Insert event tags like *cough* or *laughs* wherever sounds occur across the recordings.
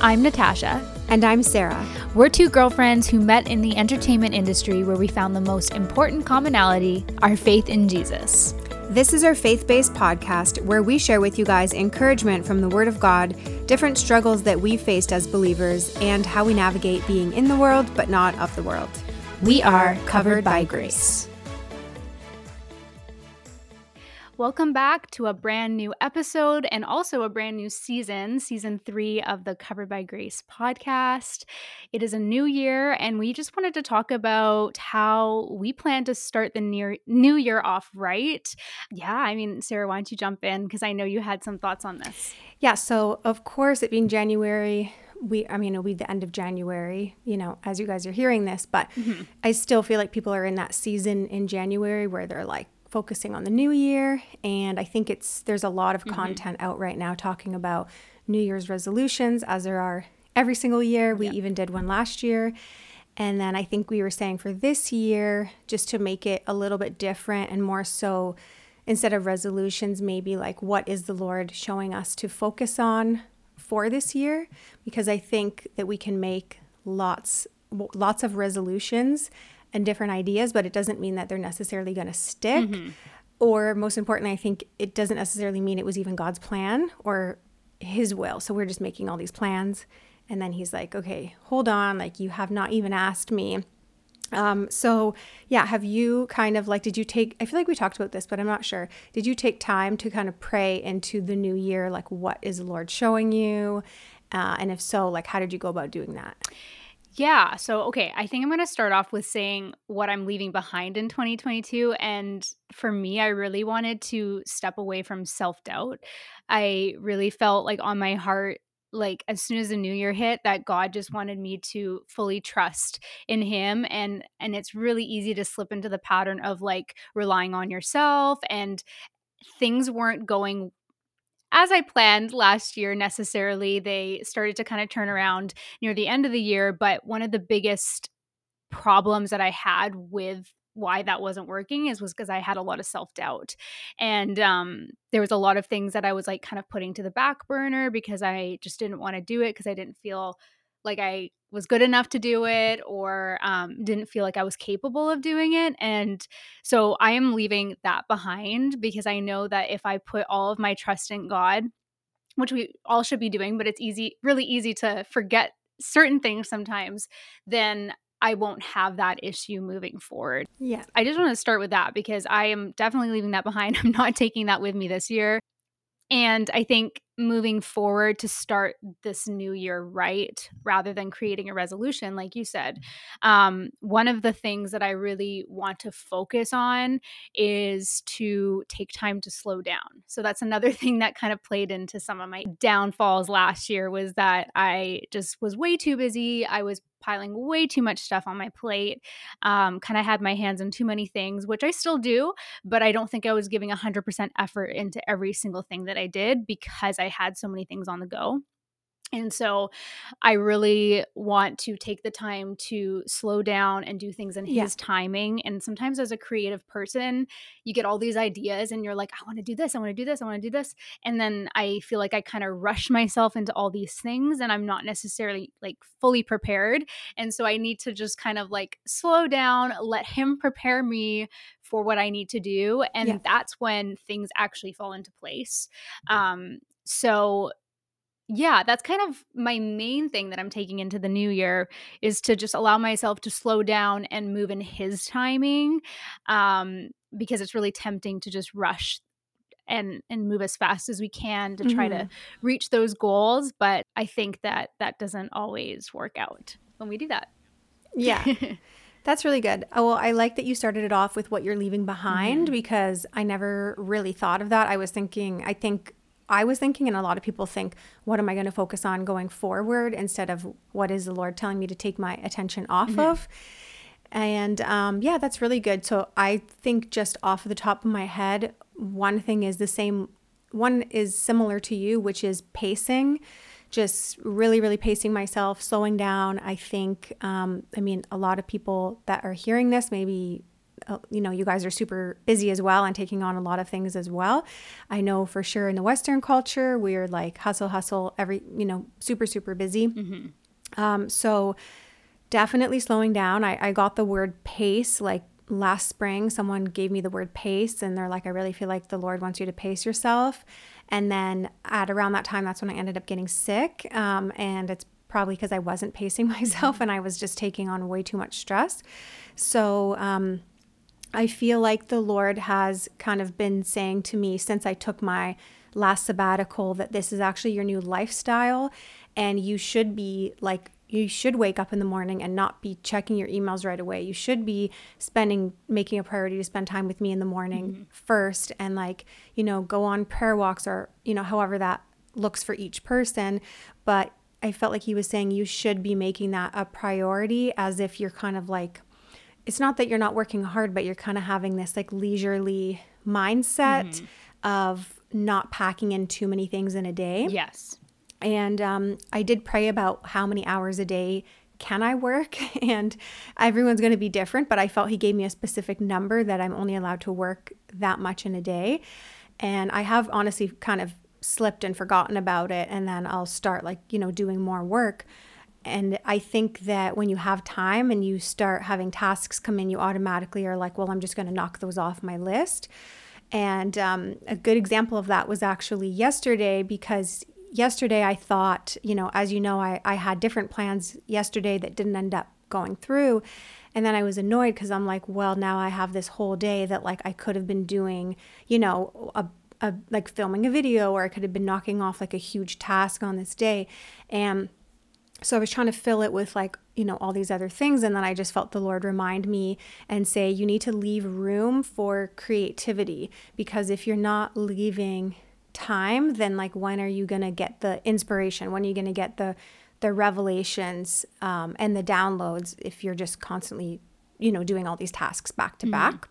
I'm Natasha. And I'm Sarah. We're two girlfriends who met in the entertainment industry where we found the most important commonality our faith in Jesus. This is our faith based podcast where we share with you guys encouragement from the Word of God, different struggles that we've faced as believers, and how we navigate being in the world but not of the world. We are covered by grace. Welcome back to a brand new episode and also a brand new season, season three of the Covered by Grace podcast. It is a new year, and we just wanted to talk about how we plan to start the near, new year off right. Yeah, I mean, Sarah, why don't you jump in? Because I know you had some thoughts on this. Yeah, so of course, it being January, we i mean it'll be the end of january you know as you guys are hearing this but mm-hmm. i still feel like people are in that season in january where they're like focusing on the new year and i think it's there's a lot of mm-hmm. content out right now talking about new year's resolutions as there are every single year we yep. even did one last year and then i think we were saying for this year just to make it a little bit different and more so instead of resolutions maybe like what is the lord showing us to focus on for this year because i think that we can make lots lots of resolutions and different ideas, but it doesn't mean that they're necessarily going to stick. Mm-hmm. Or most importantly, I think it doesn't necessarily mean it was even God's plan or his will. So we're just making all these plans. And then he's like, okay, hold on. Like, you have not even asked me. Um, so yeah, have you kind of like, did you take, I feel like we talked about this, but I'm not sure. Did you take time to kind of pray into the new year? Like, what is the Lord showing you? Uh, and if so, like, how did you go about doing that? Yeah. So, okay, I think I'm going to start off with saying what I'm leaving behind in 2022. And for me, I really wanted to step away from self doubt. I really felt like on my heart, like as soon as the new year hit that god just wanted me to fully trust in him and and it's really easy to slip into the pattern of like relying on yourself and things weren't going as I planned last year necessarily. They started to kind of turn around near the end of the year. But one of the biggest problems that I had with why that wasn't working is was because I had a lot of self doubt, and um, there was a lot of things that I was like kind of putting to the back burner because I just didn't want to do it because I didn't feel like I was good enough to do it or um, didn't feel like I was capable of doing it. And so I am leaving that behind because I know that if I put all of my trust in God, which we all should be doing, but it's easy, really easy to forget certain things sometimes, then I won't have that issue moving forward. Yeah. I just want to start with that because I am definitely leaving that behind. *laughs* I'm not taking that with me this year. And I think moving forward to start this new year right rather than creating a resolution like you said um, one of the things that i really want to focus on is to take time to slow down. So that's another *laughs* thing that kind of played into some of my downfalls last year was that i just was way too busy. I was piling way too much stuff on my plate. Um, kind of had my hands in too many things, which I still do, but I don't think I was giving 100% effort into every single thing that I did because I had so many things on the go. And so I really want to take the time to slow down and do things in yeah. his timing. And sometimes as a creative person, you get all these ideas and you're like, I want to do this, I want to do this, I want to do this. And then I feel like I kind of rush myself into all these things and I'm not necessarily like fully prepared. And so I need to just kind of like slow down, let him prepare me for what I need to do. And yeah. that's when things actually fall into place. Um, so yeah, that's kind of my main thing that I'm taking into the new year is to just allow myself to slow down and move in his timing um, because it's really tempting to just rush and and move as fast as we can to try mm-hmm. to reach those goals but i think that that doesn't always work out when we do that yeah *laughs* That's really good. Oh, well, I like that you started it off with what you're leaving behind mm-hmm. because I never really thought of that. I was thinking, I think I was thinking, and a lot of people think, what am I going to focus on going forward instead of what is the Lord telling me to take my attention off mm-hmm. of? And um, yeah, that's really good. So I think just off of the top of my head, one thing is the same, one is similar to you, which is pacing, just really, really pacing myself, slowing down. I think, um, I mean, a lot of people that are hearing this maybe you know, you guys are super busy as well and taking on a lot of things as well. I know for sure in the Western culture, we're like hustle, hustle, every, you know, super, super busy. Mm-hmm. Um, so definitely slowing down. I, I got the word pace like last spring. Someone gave me the word pace and they're like, I really feel like the Lord wants you to pace yourself. And then at around that time, that's when I ended up getting sick. Um, and it's probably because I wasn't pacing *laughs* myself and I was just taking on way too much stress. So um, I feel like the Lord has kind of been saying to me since I took my last sabbatical that this is actually your new lifestyle and you should be like you should wake up in the morning and not be checking your emails right away. You should be spending, making a priority to spend time with me in the morning mm-hmm. first and, like, you know, go on prayer walks or, you know, however that looks for each person. But I felt like he was saying you should be making that a priority as if you're kind of like, it's not that you're not working hard, but you're kind of having this like leisurely mindset mm-hmm. of not packing in too many things in a day. Yes. And um, I did pray about how many hours a day can I work? *laughs* And everyone's going to be different, but I felt he gave me a specific number that I'm only allowed to work that much in a day. And I have honestly kind of slipped and forgotten about it and then I'll start like, you know, doing more work. And I think that when you have time and you start having tasks come in, you automatically are like, well, I'm just going to knock those off my list. And um, a good example of that was actually yesterday because yesterday I thought, you know, as you know, I, I had different plans yesterday that didn't end up going through. And then I was annoyed because I'm like, well, now I have this whole day that like I could have been doing, you know, a a, like filming a video or I could have been knocking off like a huge task on this day. And so I was trying to fill it with like, you know, all these other things. And then I just felt the Lord remind me and say, you need to leave room for creativity because if you're not leaving time, then like when are you going to get the inspiration? When are you going to get the, the revelations um, and the downloads if you're just constantly, you know, doing all these tasks back to mm-hmm. back?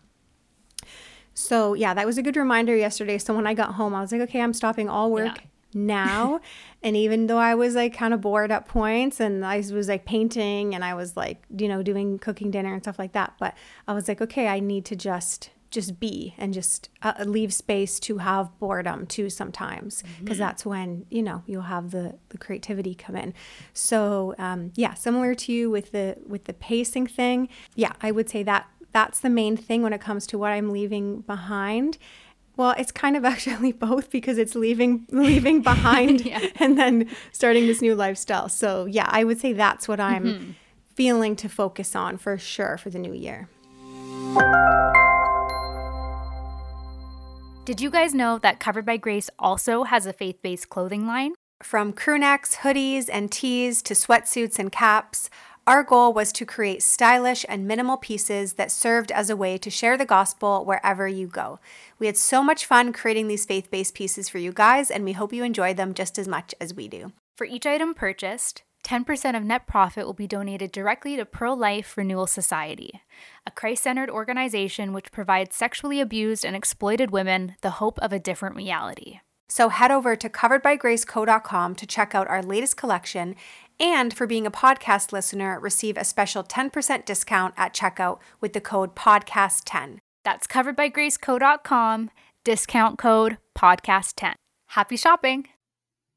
So, yeah, that was a good reminder yesterday. So, when I got home, I was like, okay, I'm stopping all work. Yeah. Now *laughs* and even though i was like kind of bored at points and i was like painting and i was like you know doing cooking dinner and stuff like that but i was like okay i need to just just be and just uh, leave space to have boredom too sometimes because mm-hmm. that's when you know you'll have the the creativity come in so um, yeah similar to you with the with the pacing thing yeah i would say that that's the main thing when it comes to what I'm leaving behind. Well, it's kind of *laughs* actually both because it's leaving leaving behind *laughs* yeah. and then starting this new lifestyle. So, yeah, I would say that's what I'm mm-hmm. feeling to focus on for sure for the new year. Did you guys know that Covered by Grace also has a faith based clothing line? From crew necks, hoodies, and tees to sweatsuits and caps, our goal was to create stylish and minimal pieces that served as a way to share the gospel wherever you go. We had so much fun creating these faith based pieces for you guys, and we hope you enjoy them just as much as we do. For each item purchased, 10% of net profit will be donated directly to Pro Life Renewal Society, a Christ centered organization which provides sexually abused and exploited women the hope of a different reality. So head over to coveredbygraceco.com to check out our latest collection and for being a podcast listener, receive a special 10% discount at checkout with the code podcast10. That's coveredbygraceco.com, discount code podcast10. Happy shopping.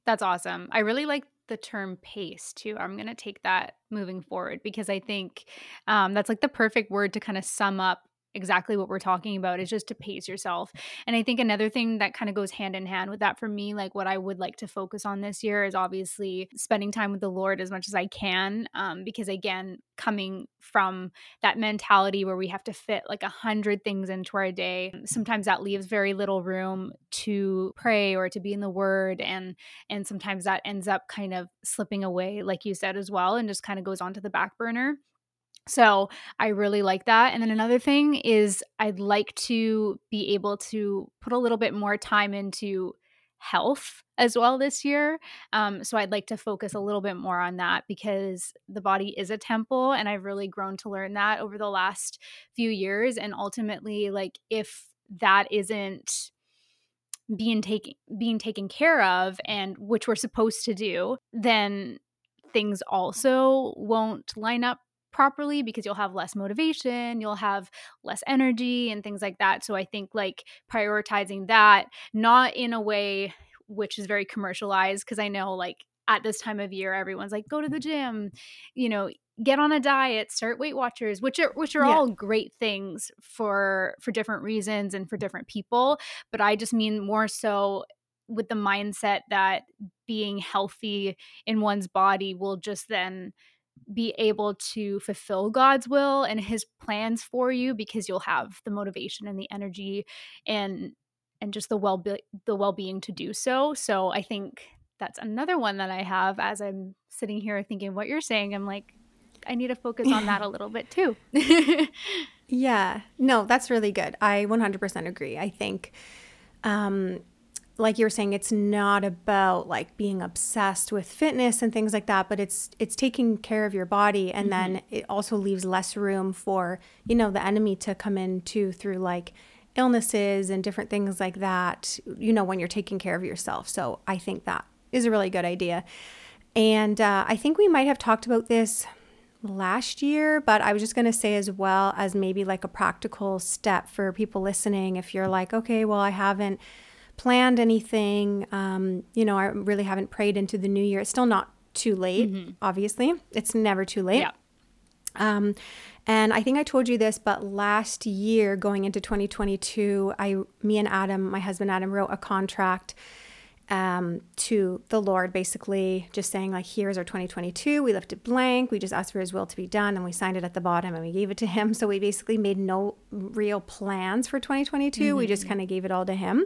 That's awesome. I really like the term pace too. I'm going to take that moving forward because I think um, that's like the perfect word to kind of sum up exactly what we're talking about is just to pace yourself. And I think another thing that kind of goes hand in hand with that for me, like what I would like to focus on this year is obviously spending time with the Lord as much as I can. Um, because again, coming from that mentality where we have to fit like a hundred things into our day, sometimes that leaves very little room to pray or to be in the Word, and and sometimes that ends up kind of slipping away, like you said as well, and just kind of goes onto the back burner. So I really like that. And then another thing is I'd like to be able to put a little bit more time into health as well this year. Um, so I'd like to focus a little bit more on that because the body is a temple and I've really grown to learn that over the last few years. And ultimately, like if that isn't being taken being taken care of and which we're supposed to do, then things also won't line up properly because you'll have less motivation, you'll have less energy and things like that. So I think like prioritizing that, not in a way which is very commercialized, because I know like at this time of year everyone's like go to the gym you know get on a diet start weight watchers which are which are yeah. all great things for for different reasons and for different people but i just mean more so with the mindset that being healthy in one's body will just then be able to fulfill God's will and his plans for you because you'll have the motivation and the energy and and just the well the well-being to do so. So I think that's another one that I have as I'm sitting here thinking what you're saying. I'm like, I need to focus on that a *laughs* little bit too. yeah. No, that's really good. I 100% agree. I think, um, like you were saying, it's not about like being obsessed with fitness and things like that, but it's it's taking care of your body, and mm-hmm. then it also leaves less room for you know the enemy to come in too through like illnesses and different things like that. You know when you're taking care of yourself. So I think that is a really good idea. And uh, I think we might have talked about this last year, but I was just going to say as well as maybe like a practical step for people listening. If you're like, okay, well, I haven't planned anything, um, you know, I really haven't prayed into the new year. It's still not too late, mm-hmm. obviously. It's never too late. Yeah. Um, and I think I told you this, but last year, going into 2022, I, me and Adam, my husband Adam, wrote a contract um, to the Lord, basically just saying, like, here's our 2022. We left it blank. We just asked for his will to be done and we signed it at the bottom and we gave it to him. So we basically made no real plans for 2022. Mm-hmm. We just mm-hmm. kind of gave it all to him.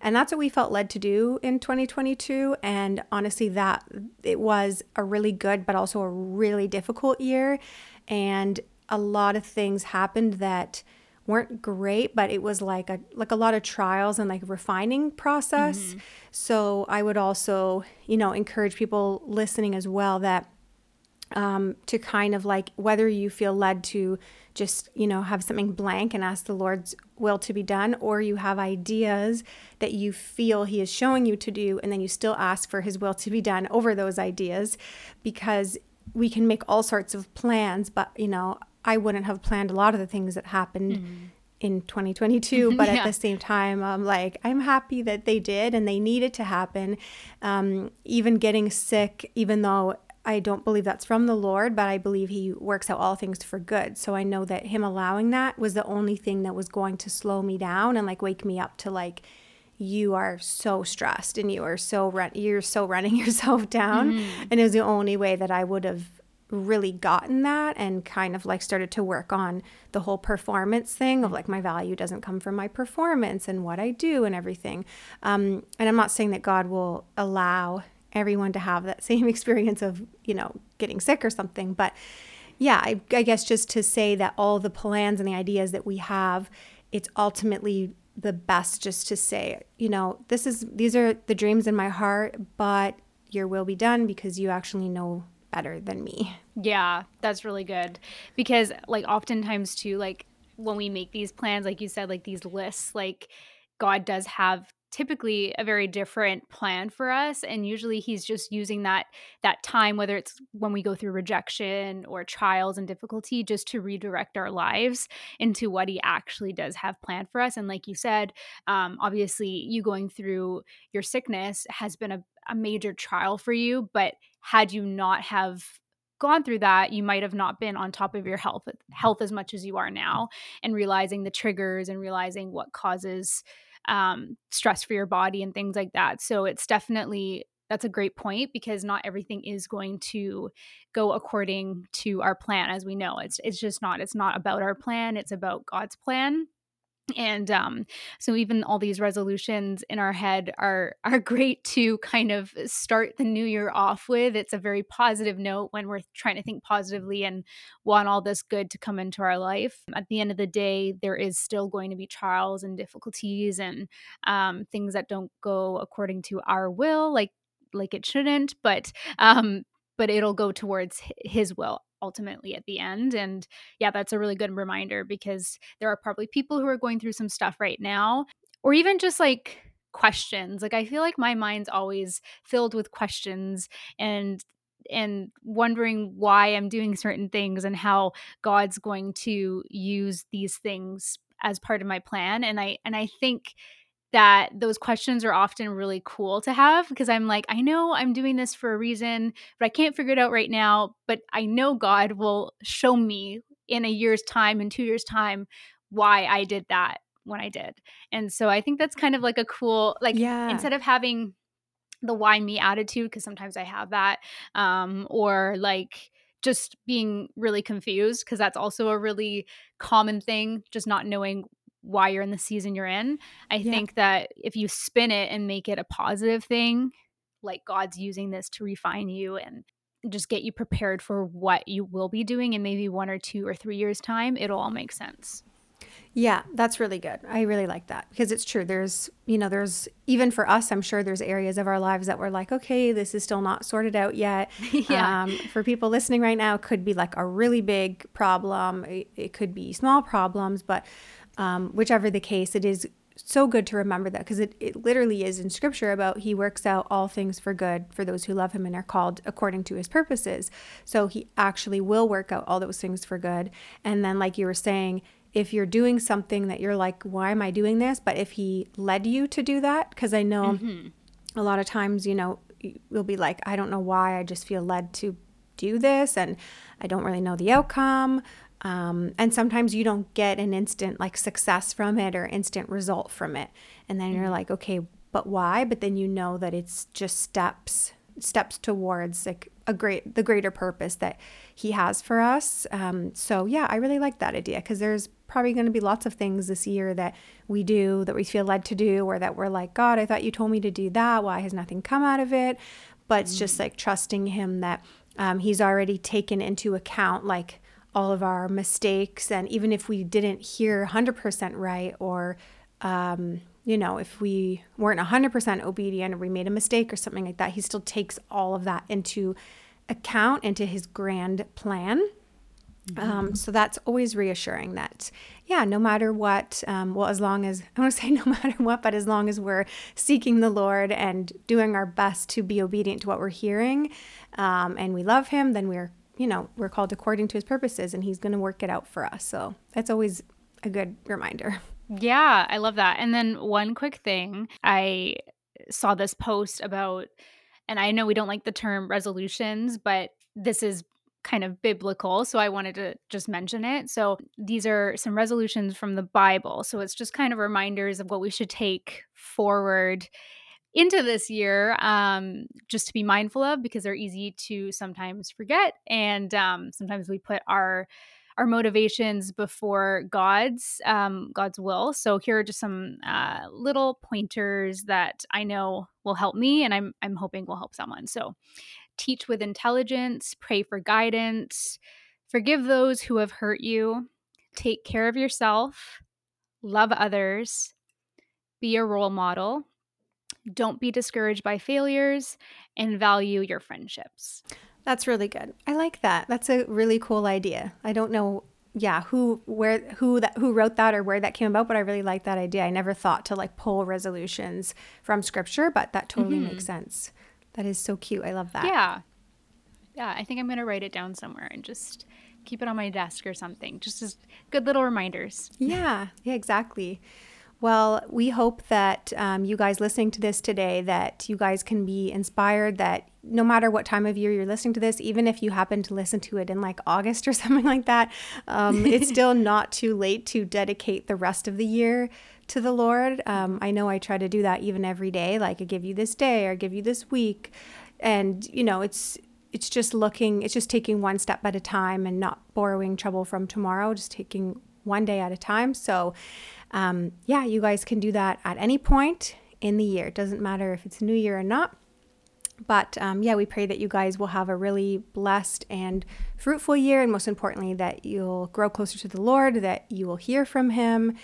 And that's what we felt led to do in 2022. And honestly, that it was a really good, but also a really difficult year. And a lot of things happened that weren't great, but it was like a like a lot of trials and like refining process. Mm-hmm. So I would also, you know, encourage people listening as well that um, to kind of like whether you feel led to just you know have something blank and ask the Lord's will to be done, or you have ideas that you feel He is showing you to do, and then you still ask for His will to be done over those ideas, because we can make all sorts of plans, but you know I wouldn't have planned a lot of the things that happened mm-hmm. in 2022. *laughs* But yeah. at the same time, I'm like, I'm happy that they did and they needed to happen. Um, even getting sick, even though I don't believe that's from the Lord, but I believe He works out all things for good. So I know that Him allowing that was the only thing that was going to slow me down and like wake me up to like, you are so stressed and you are so run you're so *laughs* running yourself down mm-hmm. and it was the only way that I would have really gotten that and kind of like started to work on the whole performance thing of like my value doesn't come from my performance and what I do and everything. Um, and I'm not saying that God will allow everyone to have that *laughs* same experience of, you know, getting sick or something. But yeah, I, I guess just to say that all the plans and the ideas that we have, it's ultimately the best just to say, you know, this is, these are the dreams in my heart, but your will be done because you actually know better than me. Yeah, that's really good. Because like oftentimes too, like when we make these plans, like you said, like these lists, like God does have typically a very different plan for us and usually he's just using that that time whether it's when we go through rejection or trials and difficulty just to redirect our lives into what he actually does have planned for us and like you said um, obviously you going through your sickness has been a, a major trial for you but had you not have gone through that you might have not been on top of your health health as much as you are now and realizing the triggers and realizing what causes um, stress for your body and things like that. So it's definitely that's a great point because not everything is going to go according to our plan as we know. It's it's just not it's not about our plan it's about God's plan and um, so even all these resolutions in our head are *laughs* are great to kind of start the new year off with. It's a very positive note when we're trying to think positively and want all this good to come into our life. At the end of the day there is still going to be trials and difficulties and um, things that don't go according to our will like like it shouldn't but um but it'll go towards his will ultimately at the end. And yeah, that's a really good reminder because there are probably people who are going through some stuff right now, or even just like questions. Like I feel like my mind's always filled with questions and and wondering why I'm doing certain things and how God's going to use these things as part of my plan and I and I think that those questions are often really cool to have because I'm like, I know I'm doing this for a reason, but I can't figure it out right now. But I know God will show me in a year's time, in two years' time, why I did that when I did. And so I think that's kind of like a cool, like, Yeah. instead of having the why me attitude, because sometimes I have that, um, or like, just being really confused because that's also a really common thing just not knowing why you're in the season you're in. I Yeah. think that if you spin it and make it a positive thing, like God's using this to refine you and just get you prepared for what you will be doing in maybe one or two or three years' time, it'll all make sense. Yeah, that's really good. I really like that because it's true. There's, you know, there's even for us, I'm sure there's areas of our lives that we're like, okay, this is still not sorted out yet. *laughs* Yeah. Um, for people listening right now, it could be like a really big problem. It, it could be small problems, but um, whichever the case, it is so good to remember that because it, it literally is in scripture about he works out all things for good for those who love him and are called according to his purposes. So he actually will work out all those things for good. And then, like you were saying, if you're doing something that you're like, why am I doing this? But if he led you to do that, because I know Mhm. a lot of times, you know, you'll be like, I don't know why, I just feel led to do this and I don't really know the outcome. Um, and sometimes you don't get an instant like success from it or instant result from it. And then you're like, okay, but why? But then you know that it's just steps steps towards like a great the greater purpose that he has for us. Um, so yeah i really like that idea because there's probably going to be lots of things this year that we do that we feel led to do or that we're like god i thought you told me to do that. Why has nothing come out of it? But it's just like trusting him that um, he's already taken into account like all of our mistakes and even if we didn't hear 100% right or um, you know, if we weren't 100% obedient or we made a mistake or something like that, he still takes all of that into account, into his grand plan. Um, so that's always reassuring that, yeah, no matter what, um, well, as long as, *laughs* I want to say no matter what, but as long as we're seeking the Lord and doing our best to be obedient to what we're hearing um, and we love him, then we're, you know, we're called according to his purposes and he's going to work it out for us. So that's always a good reminder. Yeah, I love that. And then one quick thing I saw this post about, and I know we don't like the term resolutions, but this is kind of biblical. So I wanted to just mention it. So these are some resolutions from the Bible. So it's just kind of reminders of what we should take forward into this year um, just to be mindful of because they're easy to sometimes forget. And um, sometimes we put our our motivations before God's um, God's will. So here are just some uh, little pointers that I know will help me, and I'm I'm hoping will help someone. So teach with intelligence, pray for guidance, forgive those who have hurt you, take care of yourself, love others, be a role model. Don't be discouraged by failures and value your friendships. That's really good. I like that. That's a really cool idea. I don't know yeah, who where who that who wrote that or where that came about, but I really like that idea. I never thought to like pull resolutions from scripture, but that totally Mhm. makes sense. That is so cute. I love that. Yeah. Yeah, I think I'm going to write it down somewhere and just keep it on my desk or something. Just as good little reminders. Yeah, yeah, exactly. Well, we hope that um, you guys listening to this today, that you guys can be inspired. That no matter what time of year you're listening to this, even if you happen to listen to it in like August or *laughs* something like that, um, it's *laughs* still not too late to dedicate the rest of the year to the Lord. Um, I know I try to do that even every day. Like I give you this day or give you this week, and you know it's it's just looking, it's just taking one step at a time and not borrowing trouble from tomorrow. Just taking one day at a time. So um, yeah, you guys can do that at any point in the year. It doesn't matter if it's New Year or not. But um, yeah, we pray that you guys will have a really blessed and fruitful year. And most importantly, that you'll grow closer to the Lord, that you will hear from Him,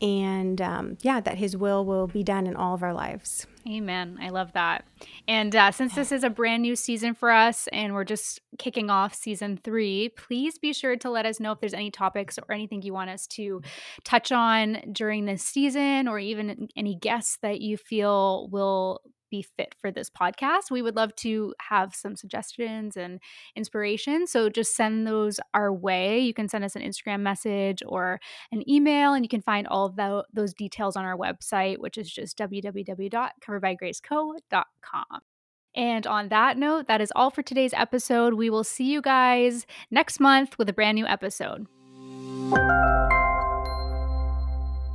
and um, yeah, that His will will be done in all of our lives. Amen. I love that. And uh, since this is a brand new season for us and we're just kicking off season three, please be sure to let us know if there's any topics or anything you want us to touch on during this season or even any guests that you feel will be fit for this podcast. We would love to have some suggestions and inspiration. So just send those our way. You can send us an Instagram message or an email, and you can find all of the, those details on our website, which is just www.coveredbygraceco.com. And on that note, that is all for today's episode. We will see you guys next month with a brand new episode.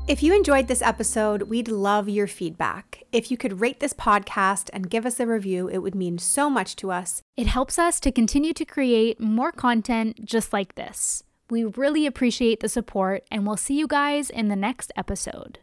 If you enjoyed this episode, we'd love your feedback. If you could rate this podcast and give us a review, it would mean so much to us. It helps us to continue to create more content just like this. We really appreciate the support, and we'll see you guys in the next episode.